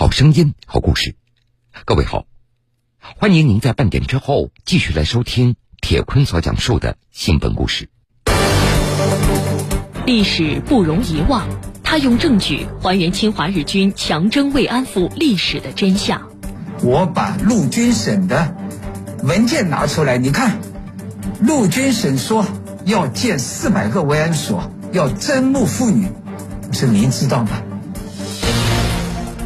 好声音，好故事。各位好，欢迎您在半点之后继续来收听铁坤所讲述的新闻故事。历史不容遗忘，他用证据还原侵华日军强征慰安妇历史的真相。我把陆军省的文件拿出来，你看，陆军省说要建四百个慰安所，要征募妇女，是您知道吗？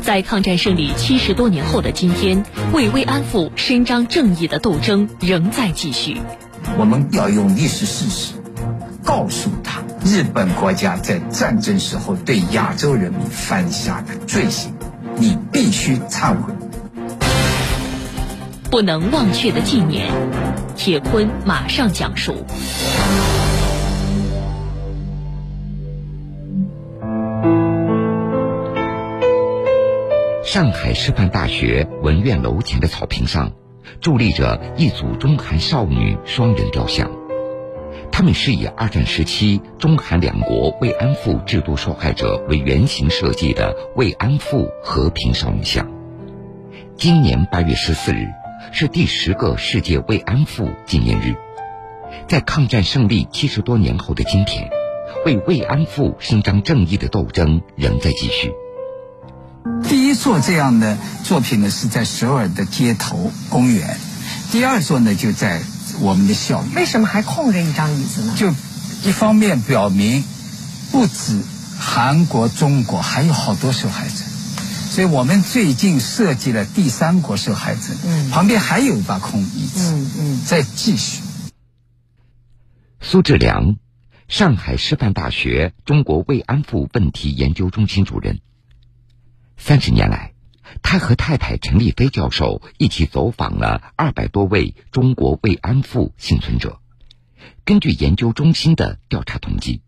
在抗战胜利七十多年后的今天，为慰安妇伸张正义的斗争仍在继续。我们要用历史事实告诉他，日本国家在战争时候对亚洲人民犯下的罪行，你必须忏悔。不能忘却的纪念，铁坤马上讲述。上海师范大学文苑楼前的草坪上，伫立着一组中韩少女双人雕像，他们是以二战时期中韩两国慰安妇制度受害者为原型设计的慰安妇和平少女像。今年八月十四日是第十个世界慰安妇纪念日，在抗战胜利七十多年后的今天，为慰安妇伸张正义的斗争仍在继续。第一座这样的作品呢，是在首尔的街头公园；第二座呢，就在我们的校园。为什么还空着一张椅子呢？就一方面表明，不止韩国、中国，还有好多受害者，所以我们最近设计了第三国受害者。嗯，旁边还有一把空椅子。嗯嗯，再继续。苏志良，上海师范大学中国慰安妇问题研究中心主任。三十年来，他和太太陈立飞教授一起走访了二百多位中国慰安妇幸存者。根据研究中心的调查统计，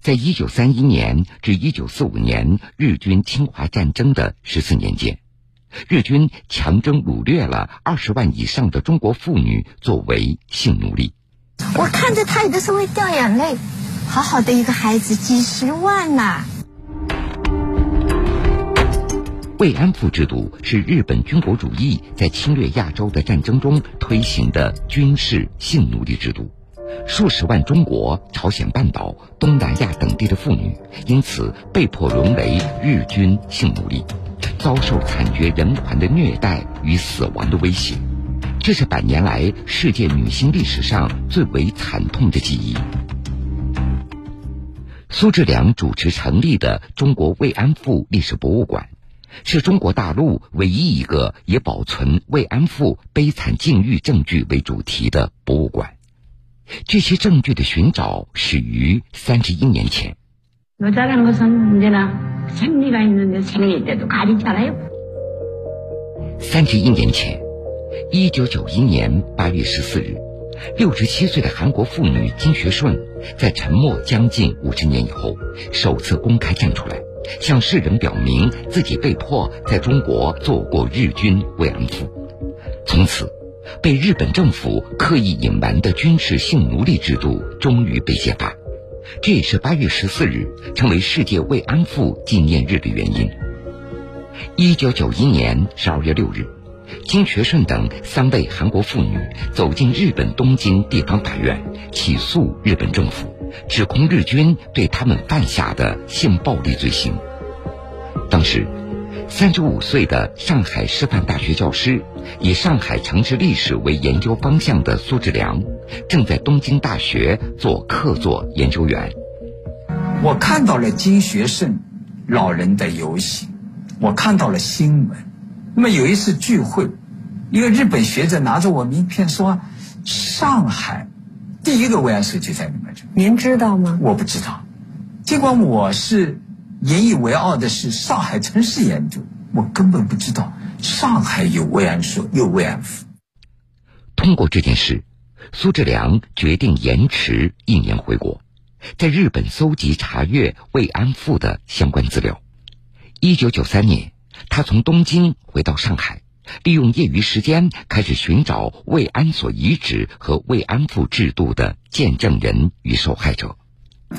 在一九三一年至一九四五年日军侵华战争的十四年间，日军强征掳掠了二十万以上的中国妇女作为性奴隶。我看着他有的时候会掉眼泪，好好的一个孩子，几十万呐！慰安妇制度是日本军国主义在侵略亚洲的战争中推行的军事性奴隶制度，数十万中国、朝鲜半岛、东南亚等地的妇女因此被迫沦为日军性奴隶，遭受惨绝人寰的虐待与死亡的威胁。这是百年来世界女性历史上最为惨痛的记忆。苏志良主持成立的中国慰安妇历史博物馆。是中国大陆唯一一个以保存慰安妇悲惨境遇证据为主题的博物馆。这些证据的寻找始于三十一年前。三十一年前，一九九一年八月十四日，六十七岁的韩国妇女金学顺，在沉默将近五十年以后，首次公开站出来。向世人表明自己被迫在中国做过日军慰安妇，从此，被日本政府刻意隐瞒的军事性奴隶制度终于被揭发。这也是八月十四日成为世界慰安妇纪念日的原因。一九九一年十二月六日，金学顺等三位韩国妇女走进日本东京地方法院，起诉日本政府。指控日军对他们犯下的性暴力罪行。当时，三十五岁的上海师范大学教师，以上海城市历史为研究方向的苏志良，正在东京大学做客座研究员。我看到了金学胜老人的游行，我看到了新闻。那么有一次聚会，一个日本学者拿着我名片说：“上海。”第一个慰安所就在你们这，您知道吗？我不知道，尽管我是引以为傲的是上海城市研究，我根本不知道上海有慰安所，有慰安妇。通过这件事，苏志良决定延迟一年回国，在日本搜集查阅慰安妇的相关资料。一九九三年，他从东京回到上海。利用业余时间开始寻找慰安所遗址和慰安妇制度的见证人与受害者。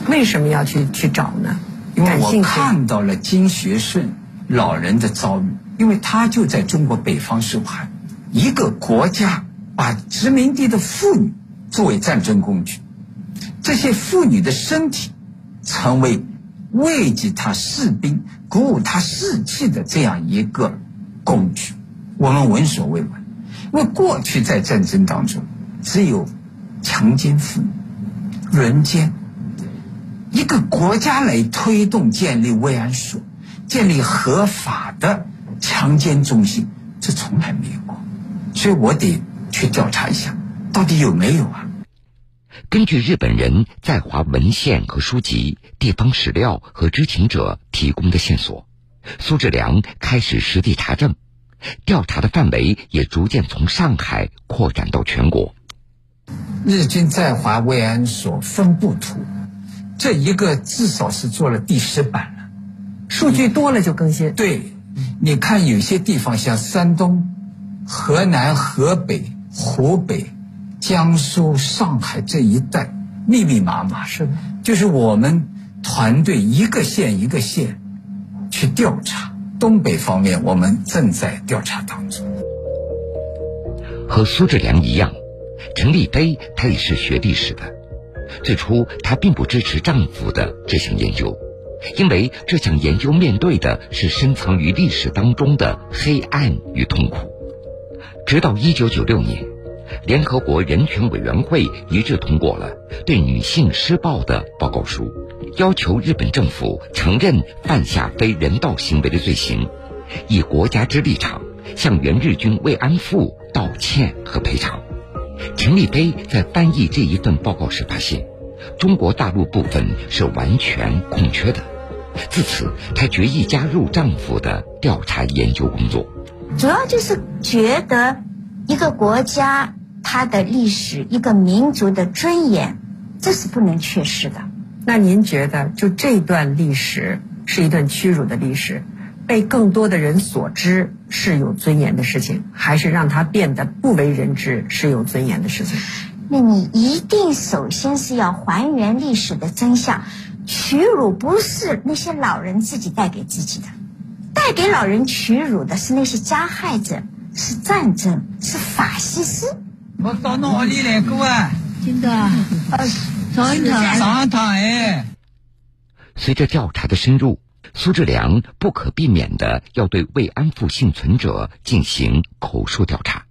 为什么要去去找呢？因为我看到了金学顺老人的遭遇，因为他就在中国北方受害。一个国家把殖民地的妇女作为战争工具，这些妇女的身体成为慰藉他士兵、鼓舞他士气的这样一个工具，我们闻所未闻。因为过去在战争当中，只有强奸妇女、轮奸，一个国家来推动建立慰安所。建立合法的强奸中心，这从来没有过，所以我得去调查一下，到底有没有啊？根据日本人在华文献和书籍、地方史料和知情者提供的线索，苏志良开始实地查证，调查的范围也逐渐从上海扩展到全国。日军在华慰安所分布图，这一个至少是做了第十版了。数据多了就更新。对，你看有些地方像山东、河南、河北、湖北、江苏、上海这一带，密密麻麻。是的，就是我们团队一个县一个县去调查。东北方面，我们正在调查当中。和苏志良一样，陈立飞她也是学历史的。最初，她并不支持丈夫的这项研究。因为这项研究面对的是深藏于历史当中的黑暗与痛苦。直到一九九六年，联合国人权委员会一致通过了对女性施暴的报告书，要求日本政府承认犯下非人道行为的罪行，以国家之立场向原日军慰安妇道歉和赔偿。陈立飞在翻译这一份报告时发现。中国大陆部分是完全空缺的，自此她决意加入丈夫的调查研究工作。主要就是觉得一个国家它的历史、一个民族的尊严，这是不能缺失的。那您觉得，就这段历史是一段屈辱的历史，被更多的人所知是有尊严的事情，还是让它变得不为人知是有尊严的事情？那你一定首先是要还原历史的真相，屈辱不是那些老人自己带给自己的，带给老人屈辱的是那些加害者，是战争，是法西斯。我到哪里来过啊？真的？呃，上一趟。上一趟哎。随着调查的深入，苏志良不可避免的要对慰安妇幸存者进行口述调查，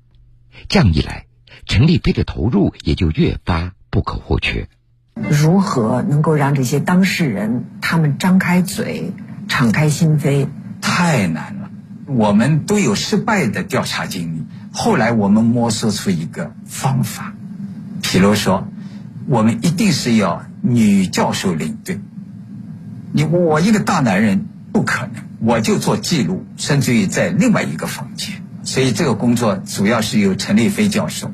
这样一来。陈立飞的投入也就越发不可或缺。如何能够让这些当事人他们张开嘴、敞开心扉？太难了。我们都有失败的调查经历。后来我们摸索出一个方法，比如说，我们一定是要女教授领队。你我一个大男人不可能，我就做记录，甚至于在另外一个房间。所以这个工作主要是由陈立飞教授。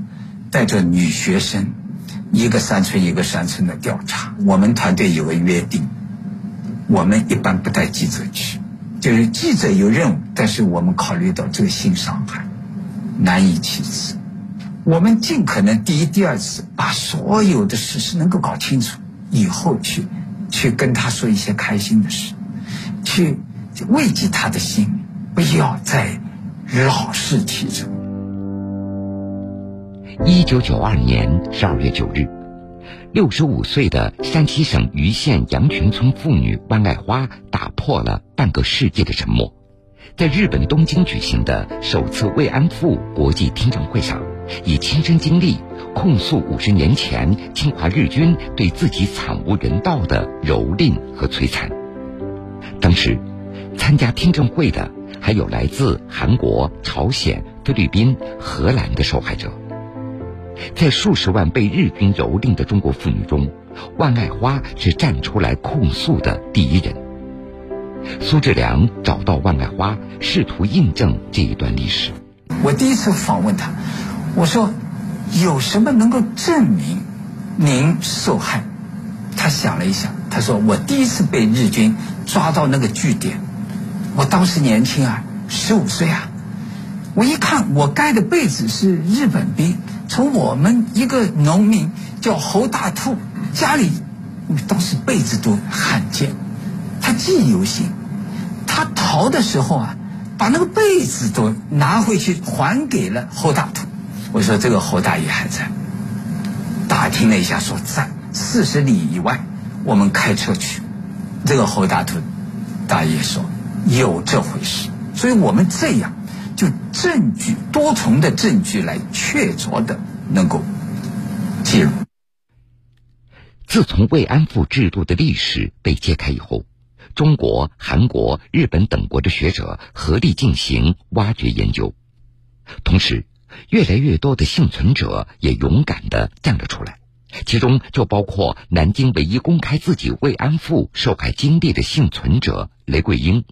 带着女学生，一个山村一个山村的调查。我们团队有个约定，我们一般不带记者去，就是记者有任务，但是我们考虑到这个性伤害难以启齿，我们尽可能第一、第二次把所有的事实能够搞清楚，以后去去跟他说一些开心的事，去慰藉他的心，不要再老是提着。一九九二年十二月九日，六十五岁的山西省盂县羊群村妇女万爱花打破了半个世纪的沉默，在日本东京举行的首次慰安妇国际听证会上，以亲身经历控诉五十年前侵华日军对自己惨无人道的蹂躏和摧残。当时，参加听证会的还有来自韩国、朝鲜、菲律宾、荷兰的受害者。在数十万被日军蹂躏的中国妇女中，万爱花是站出来控诉的第一人。苏志良找到万爱花，试图印证这一段历史。我第一次访问他，我说：“有什么能够证明您受害？”他想了一想，他说：“我第一次被日军抓到那个据点，我当时年轻啊，十五岁啊。我一看，我盖的被子是日本兵。”从我们一个农民叫侯大兔家里，当时被子都罕见，他记忆犹新。他逃的时候啊，把那个被子都拿回去还给了侯大兔。我说这个侯大爷还在，打听了一下说在四十里以外，我们开车去。这个侯大图大爷说有这回事，所以我们这样就证据多重的证据来确凿的能够记录。自从慰安妇制度的历史被揭开以后，中国、韩国、日本等国的学者合力进行挖掘研究，同时，越来越多的幸存者也勇敢地站了出来，其中就包括南京唯一公开自己慰安妇受害经历的幸存者雷桂英。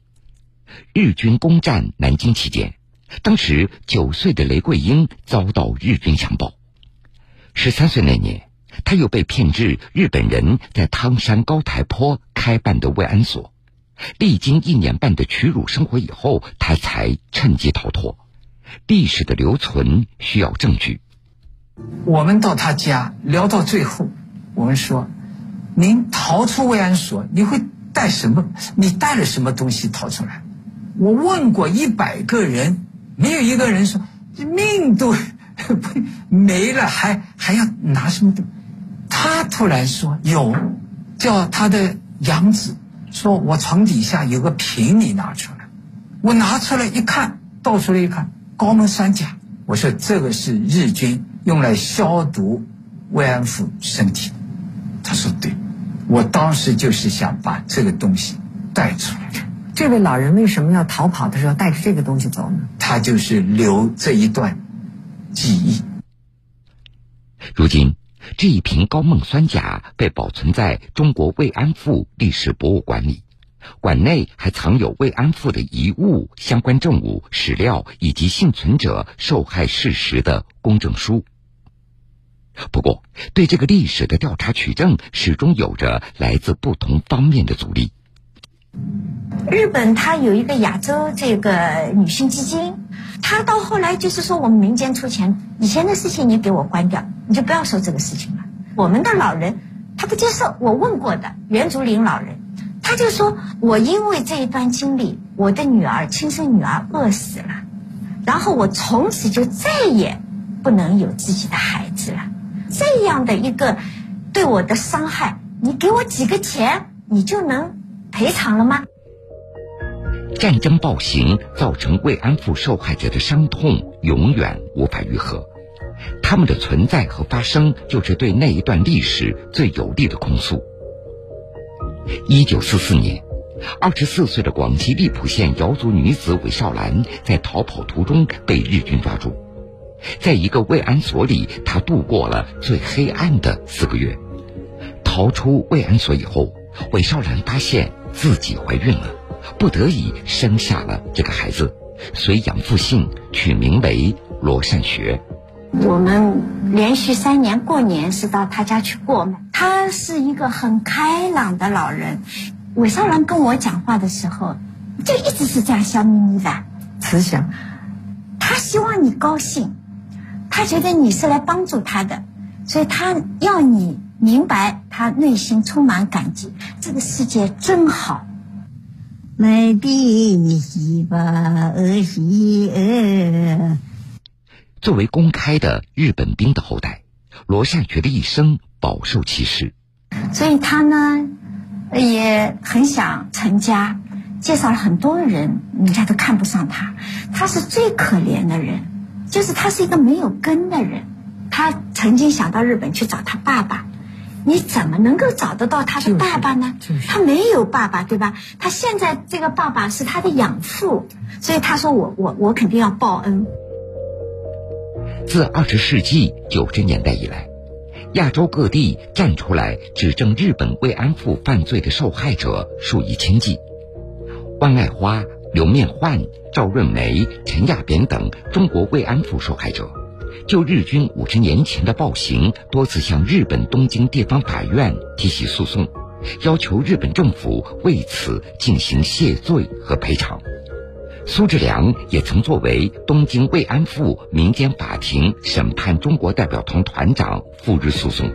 日军攻占南京期间，当时九岁的雷桂英遭到日军强暴，十三岁那年。他又被骗至日本人在汤山高台坡开办的慰安所，历经一年半的屈辱生活以后，他才趁机逃脱。历史的留存需要证据。我们到他家聊到最后，我们说：“您逃出慰安所，你会带什么？你带了什么东西逃出来？”我问过一百个人，没有一个人说命都 没了，还还要拿什么东？他突然说有，叫他的养子说：“我床底下有个瓶，你拿出来。”我拿出来一看，倒出来一看，高锰酸钾。我说：“这个是日军用来消毒慰安妇身体。”他说：“对。”我当时就是想把这个东西带出来。这位老人为什么要逃跑的时候带着这个东西走呢？他就是留这一段记忆。如今。这一瓶高锰酸钾被保存在中国慰安妇历史博物馆里，馆内还藏有慰安妇的遗物、相关证物、史料以及幸存者受害事实的公证书。不过，对这个历史的调查取证始终有着来自不同方面的阻力。日本它有一个亚洲这个女性基金。他到后来就是说，我们民间出钱，以前的事情你给我关掉，你就不要说这个事情了。我们的老人他不接受，我问过的袁竹林老人，他就说我因为这一段经历，我的女儿亲生女儿饿死了，然后我从此就再也不能有自己的孩子了。这样的一个对我的伤害，你给我几个钱，你就能赔偿了吗？战争暴行造成慰安妇受害者的伤痛永远无法愈合，他们的存在和发生就是对那一段历史最有力的控诉。一九四四年，二十四岁的广西荔浦县瑶族女子韦少兰在逃跑途中被日军抓住，在一个慰安所里，她度过了最黑暗的四个月。逃出慰安所以后，韦少兰发现自己怀孕了。不得已生下了这个孩子，随养父姓，取名为罗善学。我们连续三年过年是到他家去过。他是一个很开朗的老人。韦少兰跟我讲话的时候，就一直是这样笑眯眯的，慈祥。他希望你高兴，他觉得你是来帮助他的，所以他要你明白，他内心充满感激。这个世界真好。来比你西吧，呃西呃。作为公开的日本兵的后代，罗善觉的一生饱受歧视，所以他呢也很想成家，介绍了很多人，人家都看不上他。他是最可怜的人，就是他是一个没有根的人。他曾经想到日本去找他爸爸。你怎么能够找得到他的爸爸呢？他没有爸爸，对吧？他现在这个爸爸是他的养父，所以他说我我我肯定要报恩。自二十世纪九十年代以来，亚洲各地站出来指证日本慰安妇犯罪的受害者数以千计，万爱花、刘面焕、赵润梅、陈亚扁等中国慰安妇受害者。就日军五十年前的暴行，多次向日本东京地方法院提起诉讼，要求日本政府为此进行谢罪和赔偿。苏志良也曾作为东京慰安妇民间法庭审判中国代表团团长赴日诉讼。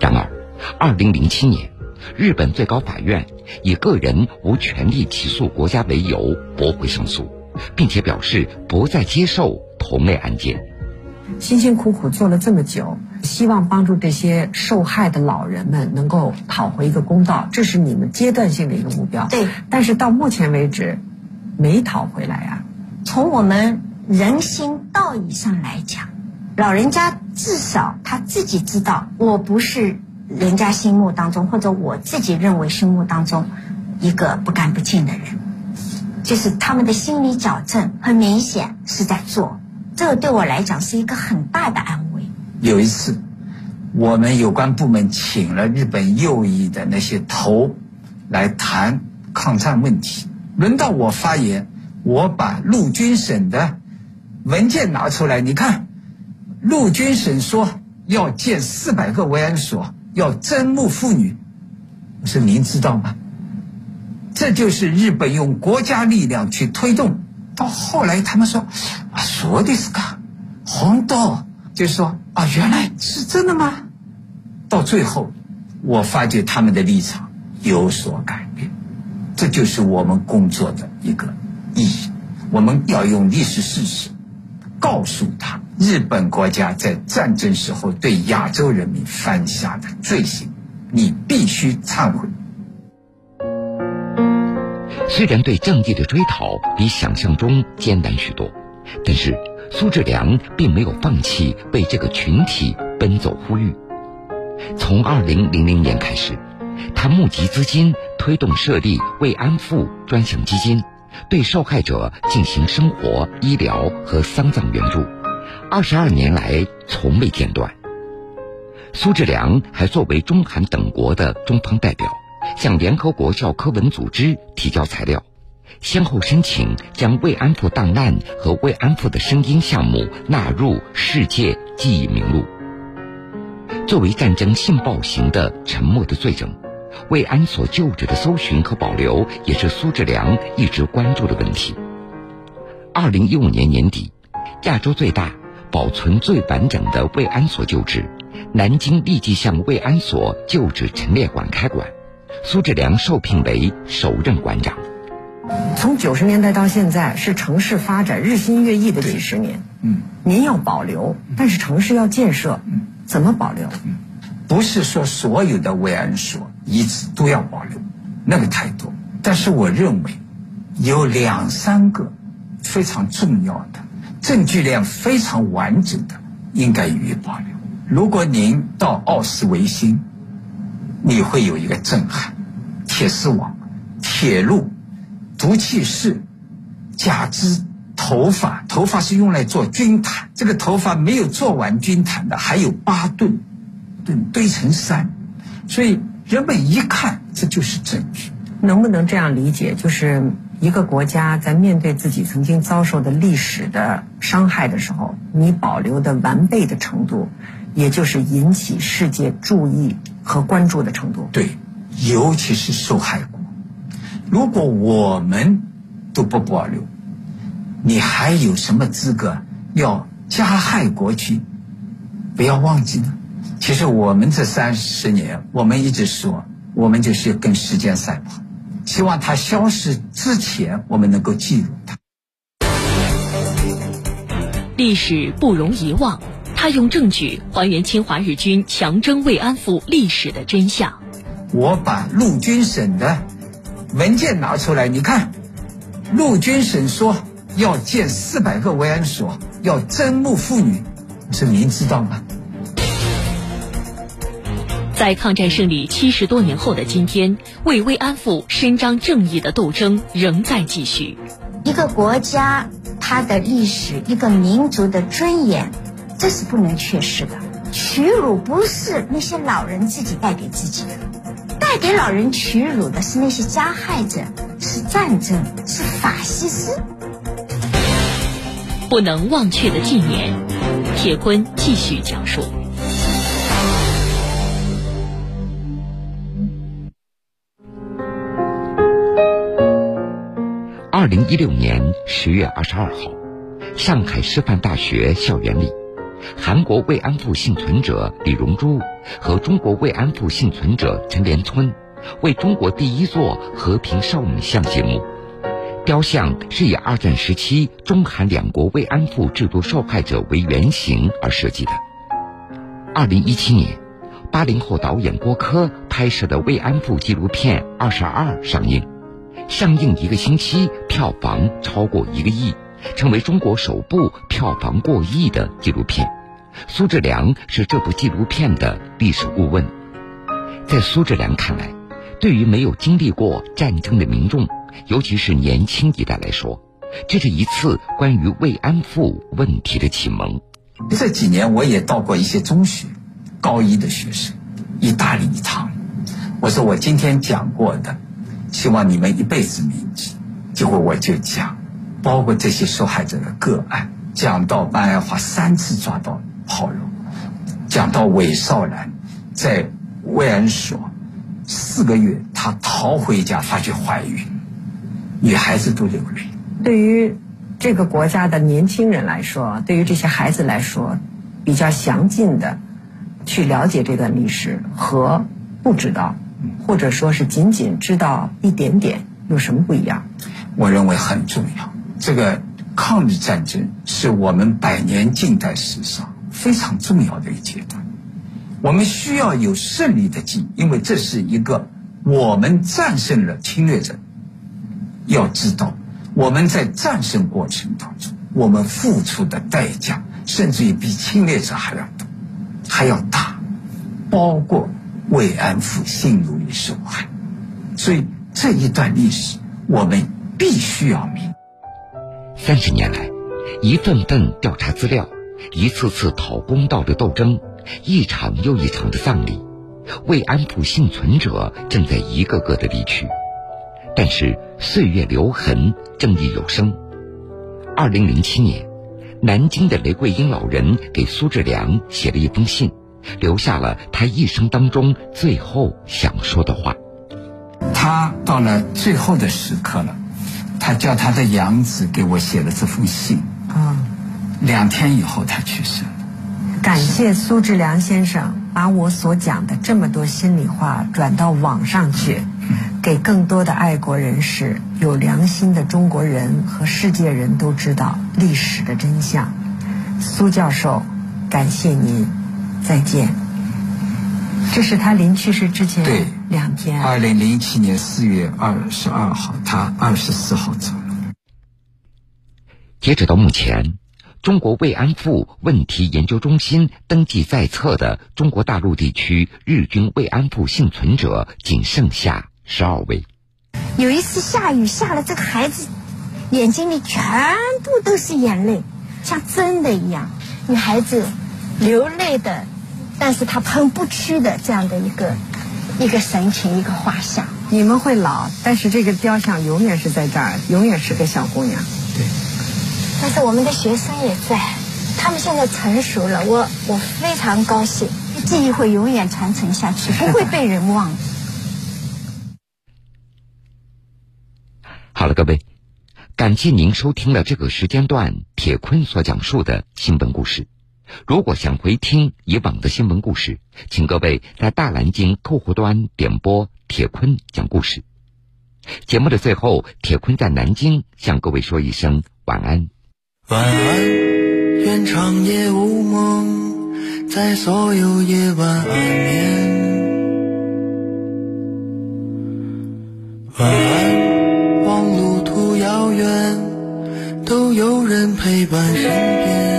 然而，二零零七年，日本最高法院以个人无权利起诉国家为由驳回上诉，并且表示不再接受同类案件。辛辛苦苦做了这么久，希望帮助这些受害的老人们能够讨回一个公道，这是你们阶段性的一个目标。对，但是到目前为止，没讨回来啊。从我们人心道义上来讲，老人家至少他自己知道，我不是人家心目当中或者我自己认为心目当中一个不干不净的人，就是他们的心理矫正很明显是在做。这个对我来讲是一个很大的安慰。有一次，我们有关部门请了日本右翼的那些头来谈抗战问题，轮到我发言，我把陆军省的文件拿出来，你看，陆军省说要建四百个慰安所，要征募妇女，我说您知道吗？这就是日本用国家力量去推动。到后来，他们说啊，说的是个红豆，就说啊，原来是真的吗？到最后，我发觉他们的立场有所改变，这就是我们工作的一个意义。我们要用历史事实告诉他，日本国家在战争时候对亚洲人民犯下的罪行，你必须忏悔。虽然对正义的追讨比想象中艰难许多，但是苏志良并没有放弃为这个群体奔走呼吁。从二零零零年开始，他募集资金，推动设立慰安妇专项基金，对受害者进行生活、医疗和丧葬援助，二十二年来从未间断。苏志良还作为中韩等国的中方代表。向联合国教科文组织提交材料，先后申请将慰安妇档案和慰安妇的声音项目纳入世界记忆名录。作为战争性暴行的沉默的罪证，慰安所旧址的搜寻和保留也是苏志良一直关注的问题。二零一五年年底，亚洲最大、保存最完整的慰安所旧址——南京立即向慰安所旧址陈列馆开馆。苏志良受聘为首任馆长。从九十年代到现在，是城市发展日新月异的几十年。嗯，您要保留，但是城市要建设，怎么保留？不是说所有的慰安所遗址都要保留，那个太多。但是我认为，有两三个非常重要的、证据链非常完整的，应该予以保留。如果您到奥斯维辛。你会有一个震撼：铁丝网、铁路、毒气室、假肢、头发，头发是用来做军毯，这个头发没有做完军毯的还有八吨，吨堆成山，所以人们一看这就是证据。能不能这样理解？就是一个国家在面对自己曾经遭受的历史的伤害的时候，你保留的完备的程度，也就是引起世界注意。和关注的程度，对，尤其是受害国。如果我们都不保留，你还有什么资格要加害国去？不要忘记呢。其实我们这三十年，我们一直说，我们就是跟时间赛跑，希望它消失之前，我们能够记录它。历史不容遗忘。他用证据还原侵华日军强征慰安妇历史的真相。我把陆军省的文件拿出来，你看，陆军省说要建四百个慰安所，要征募妇女，这您知道吗？在抗战胜利七十多年后的今天，为慰安妇伸张正义的斗争仍在继续。一个国家，它的历史，一个民族的尊严。这是不能缺失的。屈辱不是那些老人自己带给自己的，带给老人屈辱的是那些加害者，是战争，是法西斯。不能忘却的纪念，铁坤继续讲述。二零一六年十月二十二号，上海师范大学校园里。韩国慰安妇幸存者李荣珠和中国慰安妇幸存者陈连村为中国第一座和平少女像节目。雕像是以二战时期中韩两国慰安妇制度受害者为原型而设计的。二零一七年，八零后导演郭柯拍摄的慰安妇纪录片《二十二》上映，上映一个星期，票房超过一个亿，成为中国首部票房过亿的纪录片。苏志良是这部纪录片的历史顾问。在苏志良看来，对于没有经历过战争的民众，尤其是年轻一代来说，这是一次关于慰安妇问题的启蒙。这几年我也到过一些中学、高一的学生，一大礼堂。我说我今天讲过的，希望你们一辈子铭记。结果我就讲，包括这些受害者的个案，讲到班爱华三次抓到炮楼，讲到韦少兰在慰安所四个月，她逃回家发觉怀孕。女孩子都流泪。对于这个国家的年轻人来说，对于这些孩子来说，比较详尽的去了解这段历史和不知道，或者说是仅仅知道一点点，有什么不一样？我认为很重要。这个抗日战争是我们百年近代史上非常重要的一阶段，我们需要有胜利的记忆，因为这是一个我们战胜了侵略者。要知道，我们在战胜过程当中，我们付出的代价，甚至于比侵略者还要多，还要大，包括慰安妇心如于受害。所以这一段历史，我们必须要明。三十年来，一份份调查资料，一次次讨公道的斗争，一场又一场的葬礼，慰安妇幸存者正在一个个的离去。但是岁月留痕，正义有声。二零零七年，南京的雷桂英老人给苏志良写了一封信，留下了他一生当中最后想说的话。他到了最后的时刻了，他叫他的养子给我写了这封信。啊，两天以后他去世了。感谢苏志良先生把我所讲的这么多心里话转到网上去。给更多的爱国人士、有良心的中国人和世界人都知道历史的真相。苏教授，感谢您，再见。这是他临去世之前对两天。二零零七年四月二十二号，他二十四号走了。截止到目前，中国慰安妇问题研究中心登记在册的中国大陆地区日军慰安妇幸存者仅剩下。十二位。有一次下雨下了，这个孩子眼睛里全部都是眼泪，像真的一样。女孩子流泪的，但是他喷不出的这样的一个一个神情，一个画像。你们会老，但是这个雕像永远是在这儿，永远是个小姑娘。对。但是我们的学生也在，他们现在成熟了，我我非常高兴，记忆会永远传承下去，不会被人忘。好了，各位，感谢您收听了这个时间段铁坤所讲述的新闻故事。如果想回听以往的新闻故事，请各位在大南京客户端点播铁坤讲故事。节目的最后，铁坤在南京向各位说一声晚安。晚安，愿长夜无梦，在所有夜晚安眠。晚安。望路途遥远都有人陪伴身边，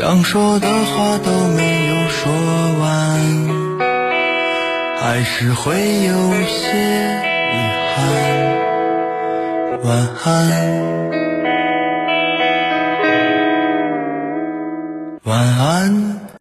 想说的话都没有说完，还是会有些遗憾。晚安，晚安。